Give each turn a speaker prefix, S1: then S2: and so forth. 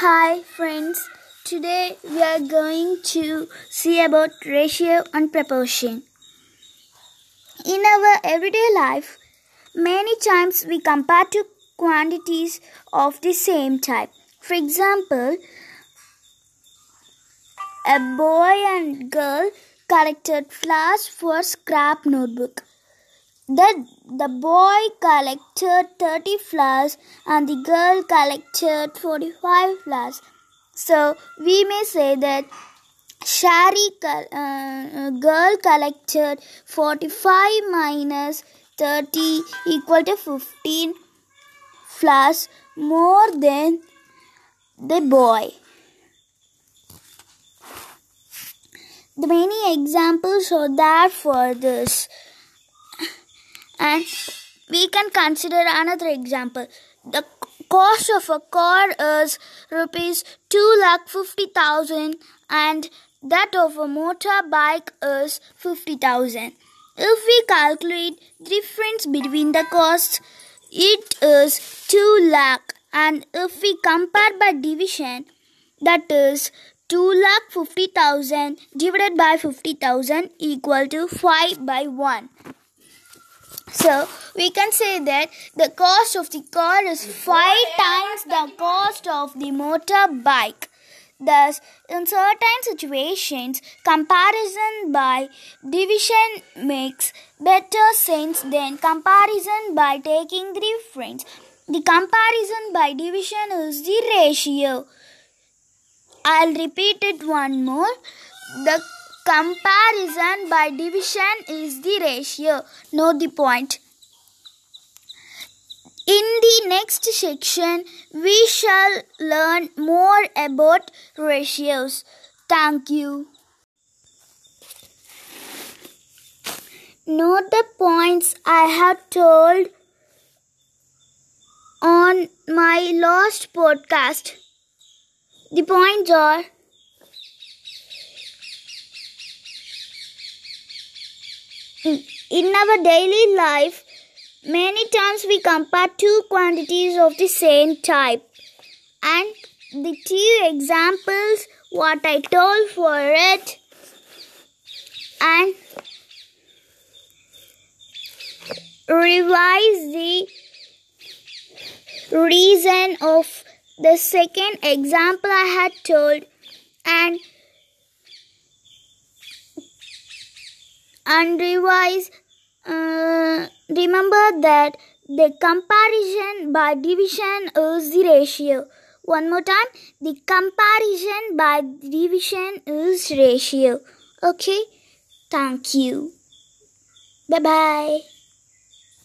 S1: Hi friends, today we are going to see about ratio and proportion. In our everyday life, many times we compare two quantities of the same type. For example, a boy and girl collected flowers for scrap notebook. The, the boy collected 30 flowers and the girl collected 45 flowers. So we may say that Shari uh, girl collected 45 minus 30 equal to 15 flowers more than the boy. The many examples are there for this. And we can consider another example. The cost of a car is rupees two lakh fifty thousand, and that of a motorbike is fifty thousand. If we calculate difference between the costs, it is two lakh, and if we compare by division, that is two lakh fifty thousand divided by fifty thousand equal to five by one. So we can say that the cost of the car is five times the cost of the motorbike. Thus, in certain situations, comparison by division makes better sense than comparison by taking the difference. The comparison by division is the ratio. I'll repeat it one more. The Comparison by division is the ratio. Note the point. In the next section, we shall learn more about ratios. Thank you. Note the points I have told on my last podcast. The points are in our daily life, many times we compare two quantities of the same type. And the two examples, what I told for it, and revise the reason of the second example I had told and and revise uh, remember that the comparison by division is the ratio. One more time. The comparison by division is ratio. Okay? Thank you. Bye bye